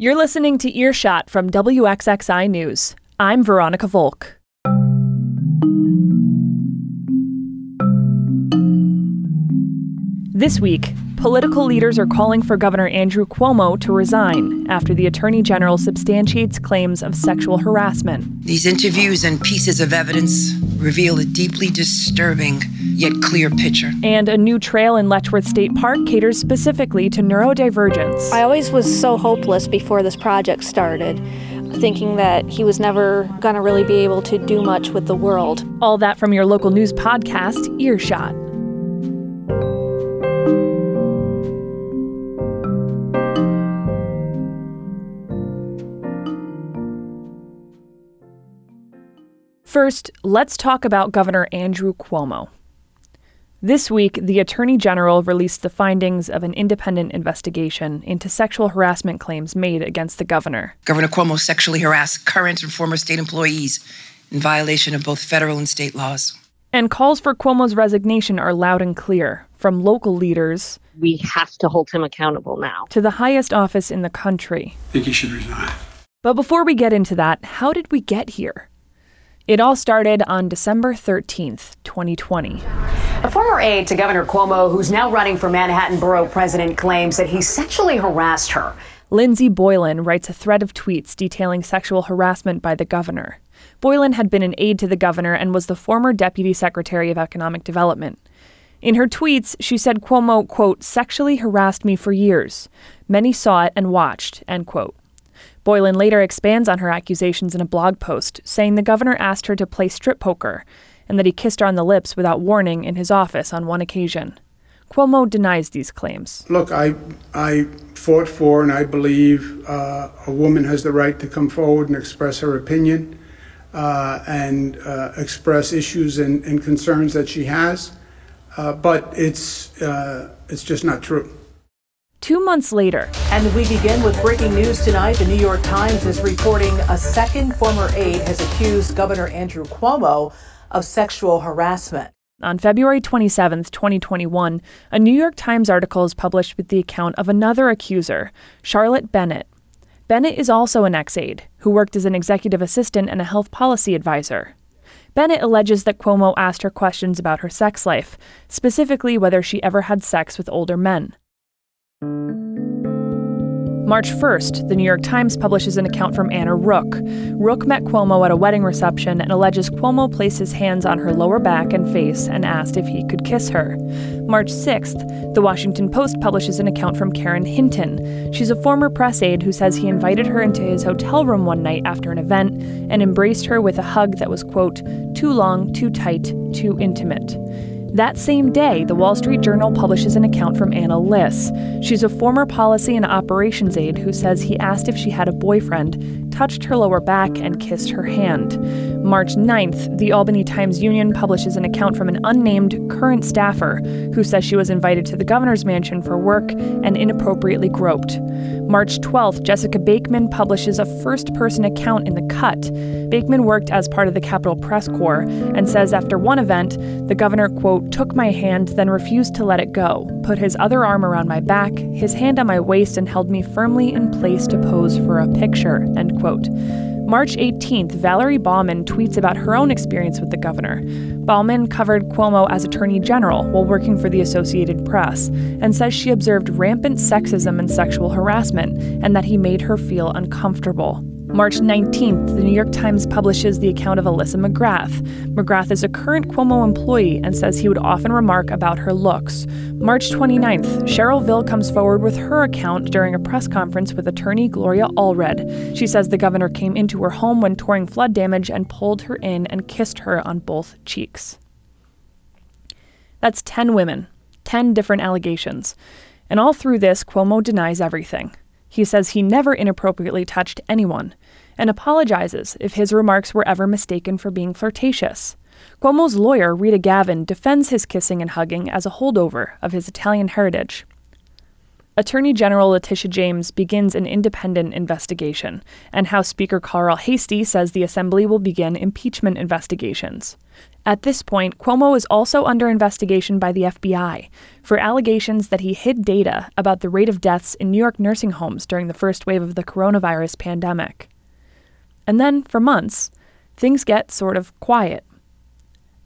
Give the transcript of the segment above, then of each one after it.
You're listening to Earshot from WXXI News. I'm Veronica Volk. This week, political leaders are calling for Governor Andrew Cuomo to resign after the Attorney General substantiates claims of sexual harassment. These interviews and pieces of evidence reveal a deeply disturbing yet clear picture. And a new trail in Letchworth State Park caters specifically to neurodivergence. I always was so hopeless before this project started thinking that he was never going to really be able to do much with the world. All that from your local news podcast, Earshot. First, let's talk about Governor Andrew Cuomo. This week, the Attorney General released the findings of an independent investigation into sexual harassment claims made against the governor. Governor Cuomo sexually harassed current and former state employees in violation of both federal and state laws. And calls for Cuomo's resignation are loud and clear, from local leaders. We have to hold him accountable now. To the highest office in the country. I think he should resign. But before we get into that, how did we get here? It all started on December 13th, 2020. A former aide to Governor Cuomo, who's now running for Manhattan Borough President, claims that he sexually harassed her. Lindsey Boylan writes a thread of tweets detailing sexual harassment by the governor. Boylan had been an aide to the governor and was the former deputy secretary of economic development. In her tweets, she said Cuomo, quote, sexually harassed me for years. Many saw it and watched, end quote. Boylan later expands on her accusations in a blog post, saying the governor asked her to play strip poker and that he kissed her on the lips without warning in his office on one occasion. Cuomo denies these claims. Look, I, I fought for and I believe uh, a woman has the right to come forward and express her opinion uh, and uh, express issues and, and, concerns that she has, uh, but it's, uh, it's just not true. Two months later. And we begin with breaking news tonight. The New York Times is reporting a second former aide has accused Governor Andrew Cuomo of sexual harassment. On February 27, 2021, a New York Times article is published with the account of another accuser, Charlotte Bennett. Bennett is also an ex aide who worked as an executive assistant and a health policy advisor. Bennett alleges that Cuomo asked her questions about her sex life, specifically whether she ever had sex with older men. March 1st, the New York Times publishes an account from Anna Ruch. Ruch met Cuomo at a wedding reception and alleges Cuomo placed his hands on her lower back and face and asked if he could kiss her. March 6th, the Washington Post publishes an account from Karen Hinton. She's a former press aide who says he invited her into his hotel room one night after an event and embraced her with a hug that was, quote, too long, too tight, too intimate. That same day, the Wall Street Journal publishes an account from Ana Liss. She's a former policy and operations aide who says he asked if she had a boyfriend, touched her lower back, and kissed her hand. March 9th, the Albany Times Union publishes an account from an unnamed current staffer who says she was invited to the governor's mansion for work and inappropriately groped. March 12th, Jessica Bakeman publishes a first person account in The Cut. Bakeman worked as part of the Capitol Press Corps and says after one event, the governor, quote, took my hand, then refused to let it go, put his other arm around my back, his hand on my waist, and held me firmly in place to pose for a picture, end quote. March 18th, Valerie Bauman tweets about her own experience with the governor. Bauman covered Cuomo as Attorney General while working for the Associated Press and says she observed rampant sexism and sexual harassment and that he made her feel uncomfortable. March 19th, the New York Times publishes the account of Alyssa McGrath. McGrath is a current Cuomo employee and says he would often remark about her looks. March 29th, Sherry Vill comes forward with her account during a press conference with attorney Gloria Allred. She says the governor came into her home when touring flood damage and pulled her in and kissed her on both cheeks. That's 10 women, 10 different allegations. And all through this, Cuomo denies everything. He says he never inappropriately touched anyone and apologizes if his remarks were ever mistaken for being flirtatious. Cuomo's lawyer, Rita Glavin, defends his kissing and hugging as a holdover of his Italian heritage. Attorney General Letitia James begins an independent investigation, and House Speaker Carl Heastie says the Assembly will begin impeachment investigations. At this point, Cuomo is also under investigation by the FBI for allegations that he hid data about the rate of deaths in New York nursing homes during the first wave of the coronavirus pandemic. And then, for months, things get sort of quiet.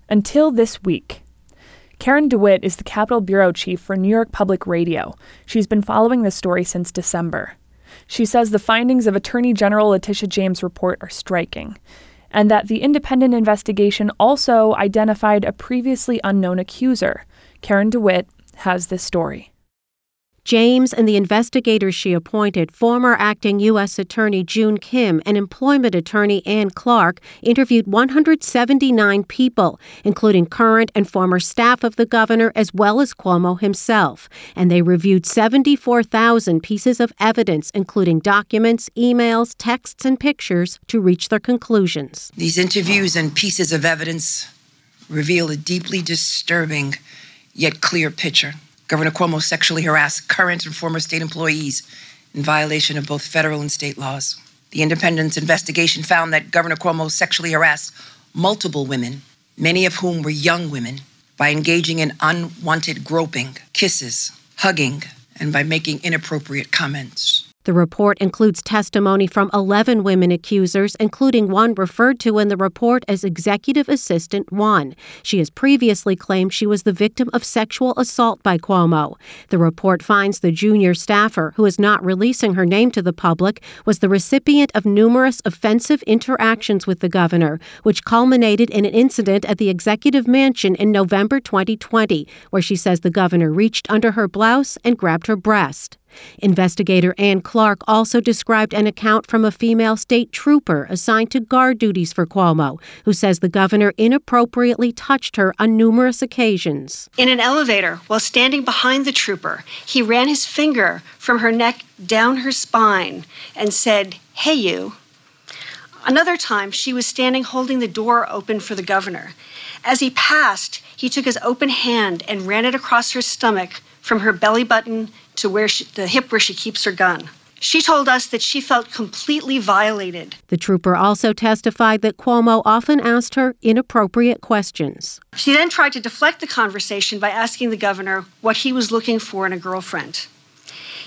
Until this week. Karen DeWitt is the Capitol Bureau Chief for New York Public Radio. She's been following this story since December. She says the findings of Attorney General Letitia James' report are striking, and that the independent investigation also identified a previously unknown accuser. Karen DeWitt has this story. James and the investigators she appointed, former acting U.S. Attorney Joon Kim and employment attorney Anne Clark, interviewed 179 people, including current and former staff of the governor as well as Cuomo himself. And they reviewed 74,000 pieces of evidence, including documents, emails, texts, and pictures, to reach their conclusions. These interviews and pieces of evidence reveal a deeply disturbing yet clear picture Governor Cuomo sexually harassed current and former state employees in violation of both federal and state laws. The Independence investigation found that Governor Cuomo sexually harassed multiple women, many of whom were young women, by engaging in unwanted groping, kisses, hugging, and by making inappropriate comments. The report includes testimony from 11 women accusers, including one referred to in the report as Executive Assistant 1. She has previously claimed she was the victim of sexual assault by Cuomo. The report finds the junior staffer, who is not releasing her name to the public, was the recipient of numerous offensive interactions with the governor, which culminated in an incident at the executive mansion in November 2020, where she says the governor reached under her blouse and grabbed her breast. Investigator Anne Clark also described an account from a female state trooper assigned to guard duties for Cuomo, who says the governor inappropriately touched her on numerous occasions. In an elevator, while standing behind the trooper, he ran his finger from her neck down her spine and said, Hey, you. Another time, she was standing holding the door open for the governor. As he passed, he took his open hand and ran it across her stomach from her belly button to where she, the hip where she keeps her gun. She told us that she felt completely violated. The trooper also testified that Cuomo often asked her inappropriate questions. She then tried to deflect the conversation by asking the governor what he was looking for in a girlfriend.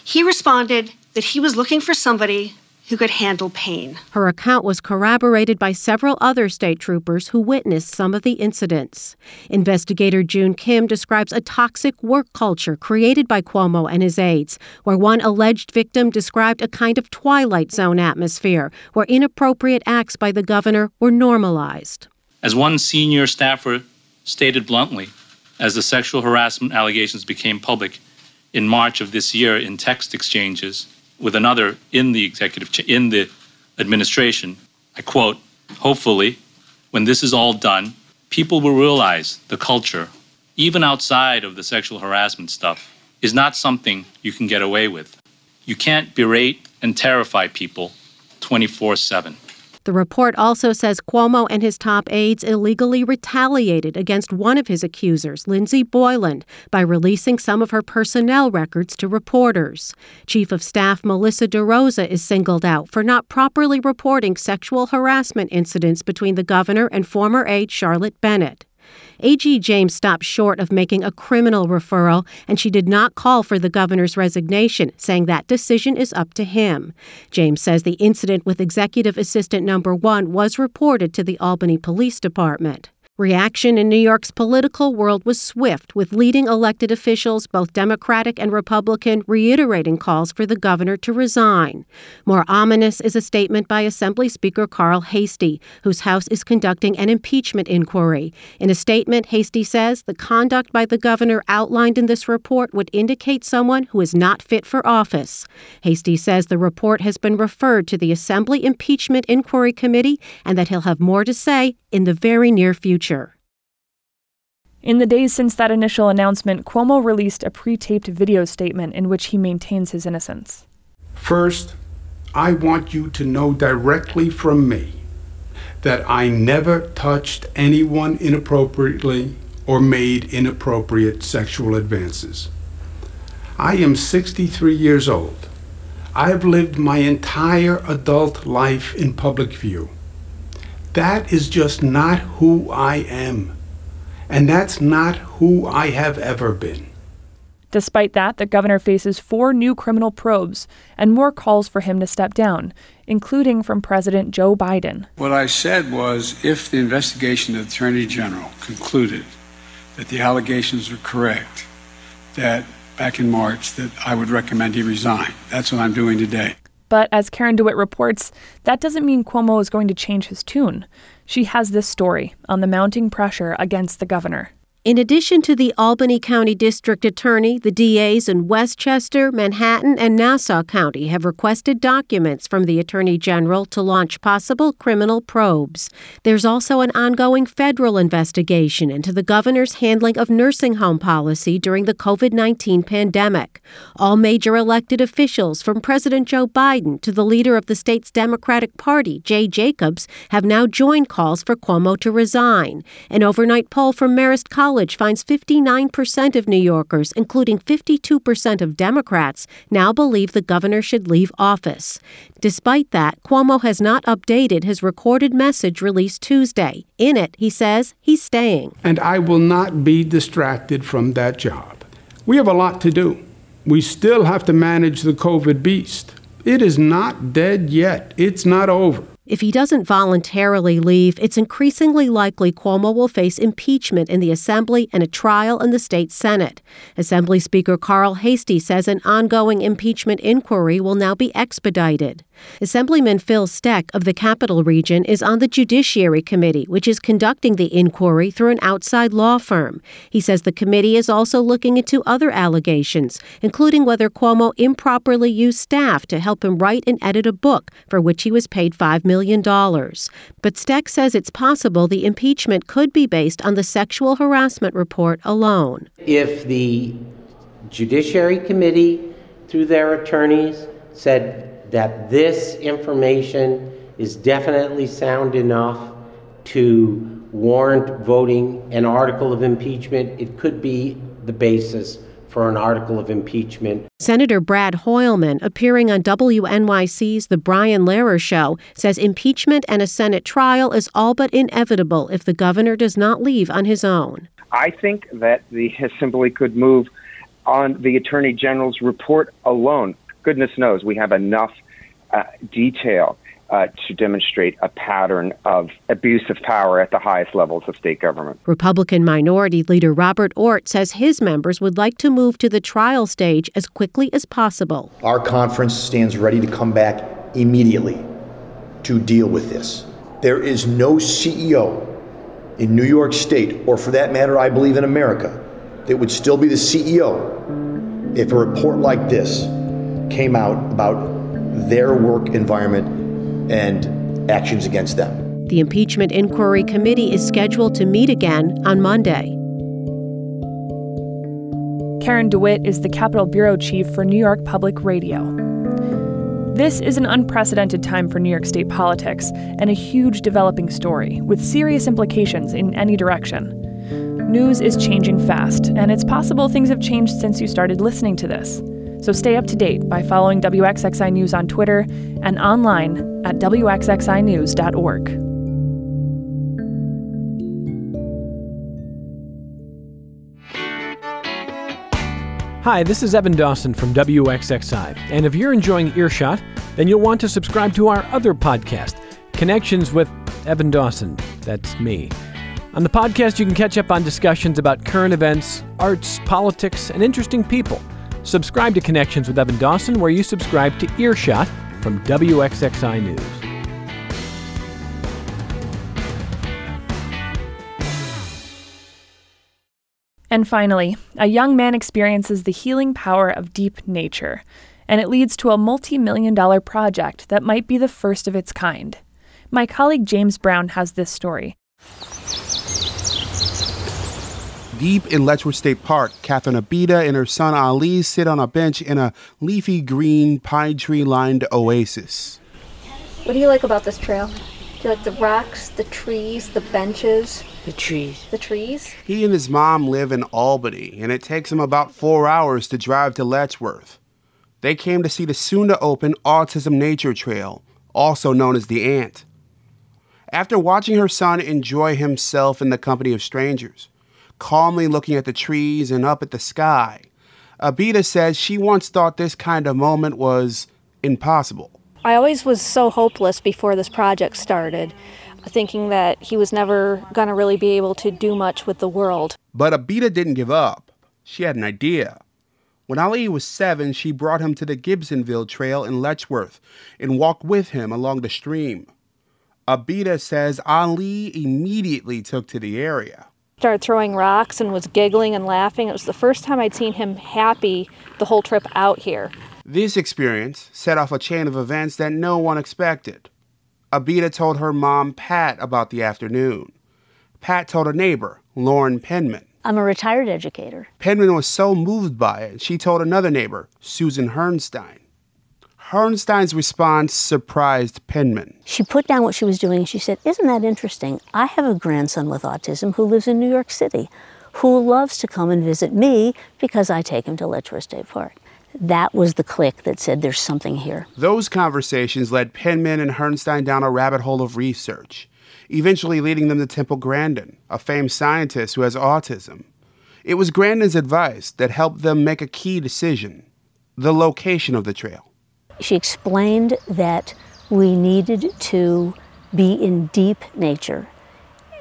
He responded that he was looking for somebody who could handle pain. Her account was corroborated by several other state troopers who witnessed some of the incidents. Investigator Joon Kim describes a toxic work culture created by Cuomo and his aides, where one alleged victim described a kind of twilight zone atmosphere where inappropriate acts by the governor were normalized. As one senior staffer stated bluntly, as the sexual harassment allegations became public in March of this year in text exchanges, with another in the executive in the administration. I quote, hopefully, when this is all done, people will realize the culture, even outside of the sexual harassment stuff, is not something you can get away with. You can't berate and terrify people 24 7. The report also says Cuomo and his top aides illegally retaliated against one of his accusers, Lindsey Boylan, by releasing some of her personnel records to reporters. Chief of Staff Melissa DeRosa is singled out for not properly reporting sexual harassment incidents between the governor and former aide Charlotte Bennett. AG James stopped short of making a criminal referral, and she did not call for the governor's resignation, saying that decision is up to him. James says the incident with executive assistant number one was reported to the Albany Police Department. Reaction in New York's political world was swift, with leading elected officials, both Democratic and Republican, reiterating calls for the governor to resign. More ominous is a statement by Assembly Speaker Carl Heastie, whose House is conducting an impeachment inquiry. In a statement, Heastie says the conduct by the governor outlined in this report would indicate someone who is not fit for office. Heastie says the report has been referred to the Assembly Impeachment Inquiry Committee and that he'll have more to say in the very near future. In the days since that initial announcement, Cuomo released a pre taped video statement in which he maintains his innocence. First, I want you to know directly from me that I never touched anyone inappropriately or made inappropriate sexual advances. I am 63 years old. I have lived my entire adult life in public view. That is just not who I am. And that's not who I have ever been. Despite that, the governor faces four new criminal probes and more calls for him to step down, including from President Joe Biden. What I said was if the investigation of the Attorney General concluded that the allegations are correct, that back in March, that I would recommend he resign. That's what I'm doing today. But as Karen DeWitt reports, that doesn't mean Cuomo is going to change his tune. She has this story on the mounting pressure against the governor. In addition to the Albany County District Attorney, the DAs in Westchester, Manhattan, and Nassau County have requested documents from the Attorney General to launch possible criminal probes. There's also an ongoing federal investigation into the governor's handling of nursing home policy during the COVID 19 pandemic. All major elected officials, from President Joe Biden to the leader of the state's Democratic Party, Jay Jacobs, have now joined calls for Cuomo to resign. An overnight poll from Marist College College finds 59% of New Yorkers, including 52% of Democrats, now believe the governor should leave office. Despite that, Cuomo has not updated his recorded message released Tuesday. In it, he says he's staying. And I will not be distracted from that job. We have a lot to do. We still have to manage the COVID beast. It is not dead yet, it's not over. If he doesn't voluntarily leave, it's increasingly likely Cuomo will face impeachment in the Assembly and a trial in the state Senate. Assembly Speaker Carl Heastie says an ongoing impeachment inquiry will now be expedited. Assemblyman Phil Steck of the Capital Region is on the Judiciary Committee, which is conducting the inquiry through an outside law firm. He says the committee is also looking into other allegations, including whether Cuomo improperly used staff to help him write and edit a book for which he was paid $5 million. But Steck says it's possible the impeachment could be based on the sexual harassment report alone. If the Judiciary Committee, through their attorneys, said that this information is definitely sound enough to warrant voting an article of impeachment. It could be the basis for an article of impeachment. Senator Brad Hoylman, appearing on WNYC's The Brian Lehrer Show, says impeachment and a Senate trial is all but inevitable if the governor does not leave on his own. I think that the Assembly could move on the Attorney General's report alone goodness knows we have enough uh, detail uh, to demonstrate a pattern of abuse of power at the highest levels of state government. Republican Minority Leader Robert Ortt says his members would like to move to the trial stage as quickly as possible. Our conference stands ready to come back immediately to deal with this. There is no CEO in New York State, or for that matter, I believe in America, that would still be the CEO if a report like this came out about their work environment and actions against them. The impeachment inquiry committee is scheduled to meet again on Monday. Karen DeWitt is the Capitol Bureau Chief for New York Public Radio. This is an unprecedented time for New York State politics and a huge developing story with serious implications in any direction. News is changing fast, and it's possible things have changed since you started listening to this. So stay up to date by following WXXI News on Twitter and online at WXXInews.org. Hi, this is Evan Dawson from WXXI. And if you're enjoying Earshot, then you'll want to subscribe to our other podcast, Connections with Evan Dawson. That's me. On the podcast, you can catch up on discussions about current events, arts, politics, and interesting people. Subscribe to Connections with Evan Dawson where you subscribe to Earshot from WXXI News. And finally, a young man experiences the healing power of deep nature, and it leads to a multi million dollar project that might be the first of its kind. My colleague James Brown has this story. Deep in Letchworth State Park, Catherine Abida and her son Ali sit on a bench in a leafy green pine tree lined oasis. What do you like about this trail? Do you like the rocks, the trees, the benches? The trees. The trees? He and his mom live in Albany, and it takes them about four hours to drive to Letchworth. They came to see the soon to open Autism Nature Trail, also known as the Ant. After watching her son enjoy himself in the company of strangers, calmly looking at the trees and up at the sky. Abida says she once thought this kind of moment was impossible. I always was so hopeless before this project started, thinking that he was never going to really be able to do much with the world. But Abida didn't give up. She had an idea. When Ali was seven, she brought him to the Gibsonville Trail in Letchworth and walked with him along the stream. Abida says Ali immediately took to the area. Started throwing rocks and was giggling and laughing. It was the first time I'd seen him happy the whole trip out here. This experience set off a chain of events that no one expected. Abida told her mom, Pat, about the afternoon. Pat told a neighbor, Loren Penman. I'm a retired educator. Penman was so moved by it, she told another neighbor, Susan Hernstein. Hernstein's response surprised Penman. She put down what she was doing and she said, Isn't that interesting? I have a grandson with autism who lives in New York City who loves to come and visit me because I take him to Letchworth State Park. That was the click that said there's something here. Those conversations led Penman and Hernstein down a rabbit hole of research, eventually leading them to Temple Grandin, a famed scientist who has autism. It was Grandin's advice that helped them make a key decision the location of the trail. She explained that we needed to be in deep nature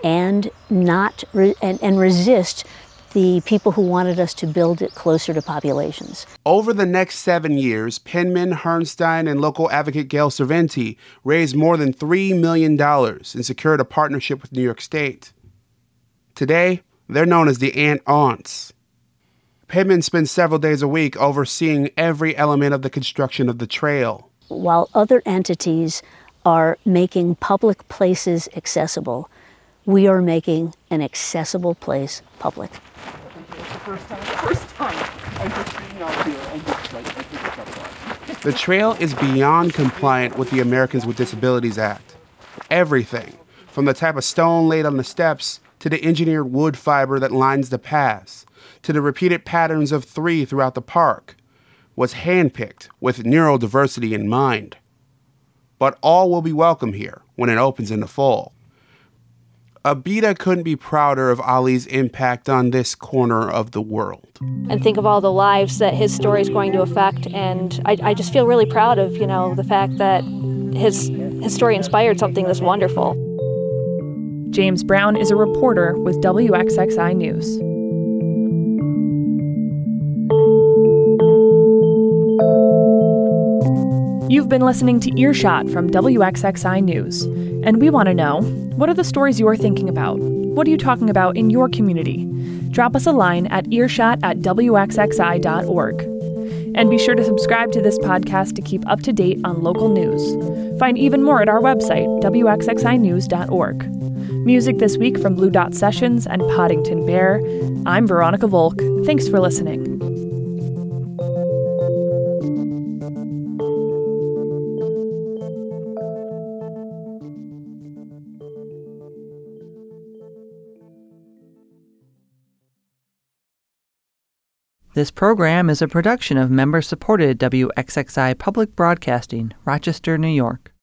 and not re- and, and resist the people who wanted us to build it closer to populations. Over the next seven years, Penman, Hernstein, and local advocate Gail Cerventi raised more than $3 million and secured a partnership with New York State. Today, they're known as the Ant Aunts. Penman spends several days a week overseeing every element of the construction of the trail. While other entities are making public places accessible, we are making an accessible place public. The trail is beyond compliant with the Americans with Disabilities Act. Everything, from the type of stone laid on the steps to the engineered wood fiber that lines the paths, to the repeated patterns of three throughout the park, was handpicked with neurodiversity in mind. But all will be welcome here when it opens in the fall. Abida couldn't be prouder of Ali's impact on this corner of the world. And think of all the lives that his story is going to affect. And I, I just feel really proud of, you know, the fact that his, his story inspired something this wonderful. James Brown is a reporter with WXXI News. You've been listening to Earshot from WXXI News, and we want to know what are the stories you're thinking about? What are you talking about in your community? Drop us a line at earshot at wxxi.org. And be sure to subscribe to this podcast to keep up to date on local news. Find even more at our website, wxxinews.org. Music this week from Blue Dot Sessions and Poddington Bear. I'm Veronica Volk. Thanks for listening. This program is a production of member supported WXXI Public Broadcasting, Rochester, New York.